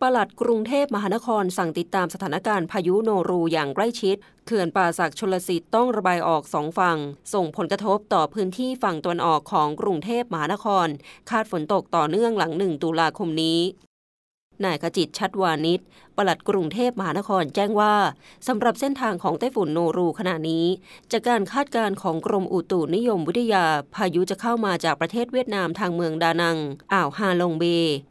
ปลัดกรุงเทพมหานครสั่งติดตามสถานการณ์พายุโนรูอย่างใกล้ชิด เขื่อนป่าศักชลสิทธิ์ต้องระบายออกสองฝั่ง ส่งผลกระทบต่อพื้นที่ฝั่งตะวันออกของกรุงเทพมหานคร คาดฝนตกต่อเนื่องหลังหนึ่งตุลาคมนี้นายขจิตชัดวานิช ปลัดกรุงเทพมหานครแจ้งว่าสำหรับเส้นทางของไต้ฝุ่นโนรูขณะนี้ จากการคาดการณ์ของกรมอุตุนิยมวิทยา พายุจะเข้ามาจากประเทศเวียดนามทางเมืองดานัง อ่าวฮาลงเบ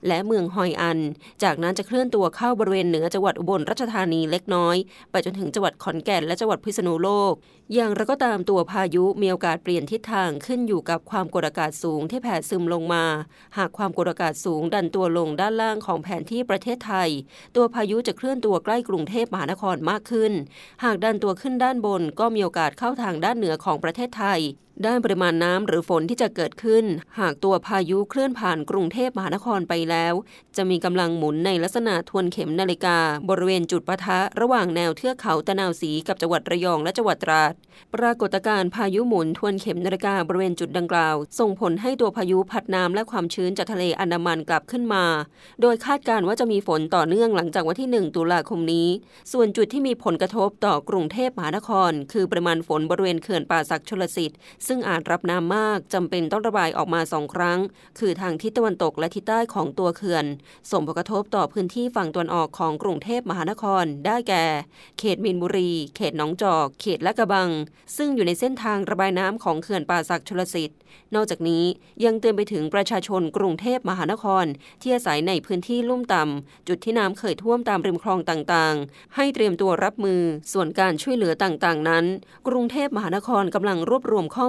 และเมืองฮอยอัน จากนั้นจะเคลื่อนตัวเข้าบริเวณเหนือจังหวัดอุบลราชธานีเล็กน้อย ไปจนถึงจังหวัดขอนแก่นและจังหวัดพิษณุโลก อย่างไรก็ตามตัวพายุมีโอกาสเปลี่ยนทิศทางขึ้นอยู่กับความกดอากาศสูงที่แผ่ซึมลงมา หากความกดอากาศสูงดันตัวลงด้านล่างของแผนที่ประเทศไทย ตัวพายุจะเคลื่อนตัวใกล้กรุงเทพมหานครมากขึ้น หากดันตัวขึ้นด้านบนก็มีโอกาสเข้าทางด้านเหนือของประเทศไทย ด้านปริมาณน้ำหรือฝนที่จะเกิดขึ้น หากตัวพายุเคลื่อนผ่านกรุงเทพมหานครไปแล้ว จะมีกำลังหมุนในลักษณะทวนเข็มนาฬิกา บริเวณจุดปะทะระหว่างแนวเทือกเขาตะนาวสีกับจังหวัดระยองและจังหวัดตราด ปรากฏการณ์พายุหมุนทวนเข็มนาฬิกาบริเวณจุดดังกล่าว ส่งผลให้ตัวพายุพัดน้ำและความชื้นจากทะเลอันดามันกลับขึ้นมา โดยคาดการว่าจะมีฝนต่อเนื่องหลังจากวันที่ 1 ตุลาคมนี้ ส่วนจุดที่มีผลกระทบต่อกรุงเทพมหานคร คือปริมาณฝนบริเวณเขื่อนป่าสักชลสิทธิ์ซึ่งอาจรับน้ำมากจำเป็นต้องระบายออกมาสองครั้ง คือทางทิศตะวันตกและทิศใต้ของตัวเขื่อน ส่งผลกระทบต่อพื้นที่ฝั่งตะวันออกของกรุงเทพมหานคร ได้แก่ เขตมินบุรี เขตหนองจอก เขตละกระบัง ซึ่งอยู่ในเส้นทางระบายน้ำของเขื่อนป่าสักชลสิทธิ์ นอกจากนี้ยังเตือนไปถึงประชาชนกรุงเทพมหานคร ที่อาศัยในพื้นที่ลุ่มต่ำจุดที่น้ำเคยท่วมตามริมคลองต่างๆ ให้เตรียมตัวรับมือ ส่วนการช่วยเหลือต่างๆ นั้น กรุงเทพมหานครกำลังรวบรวมข้อ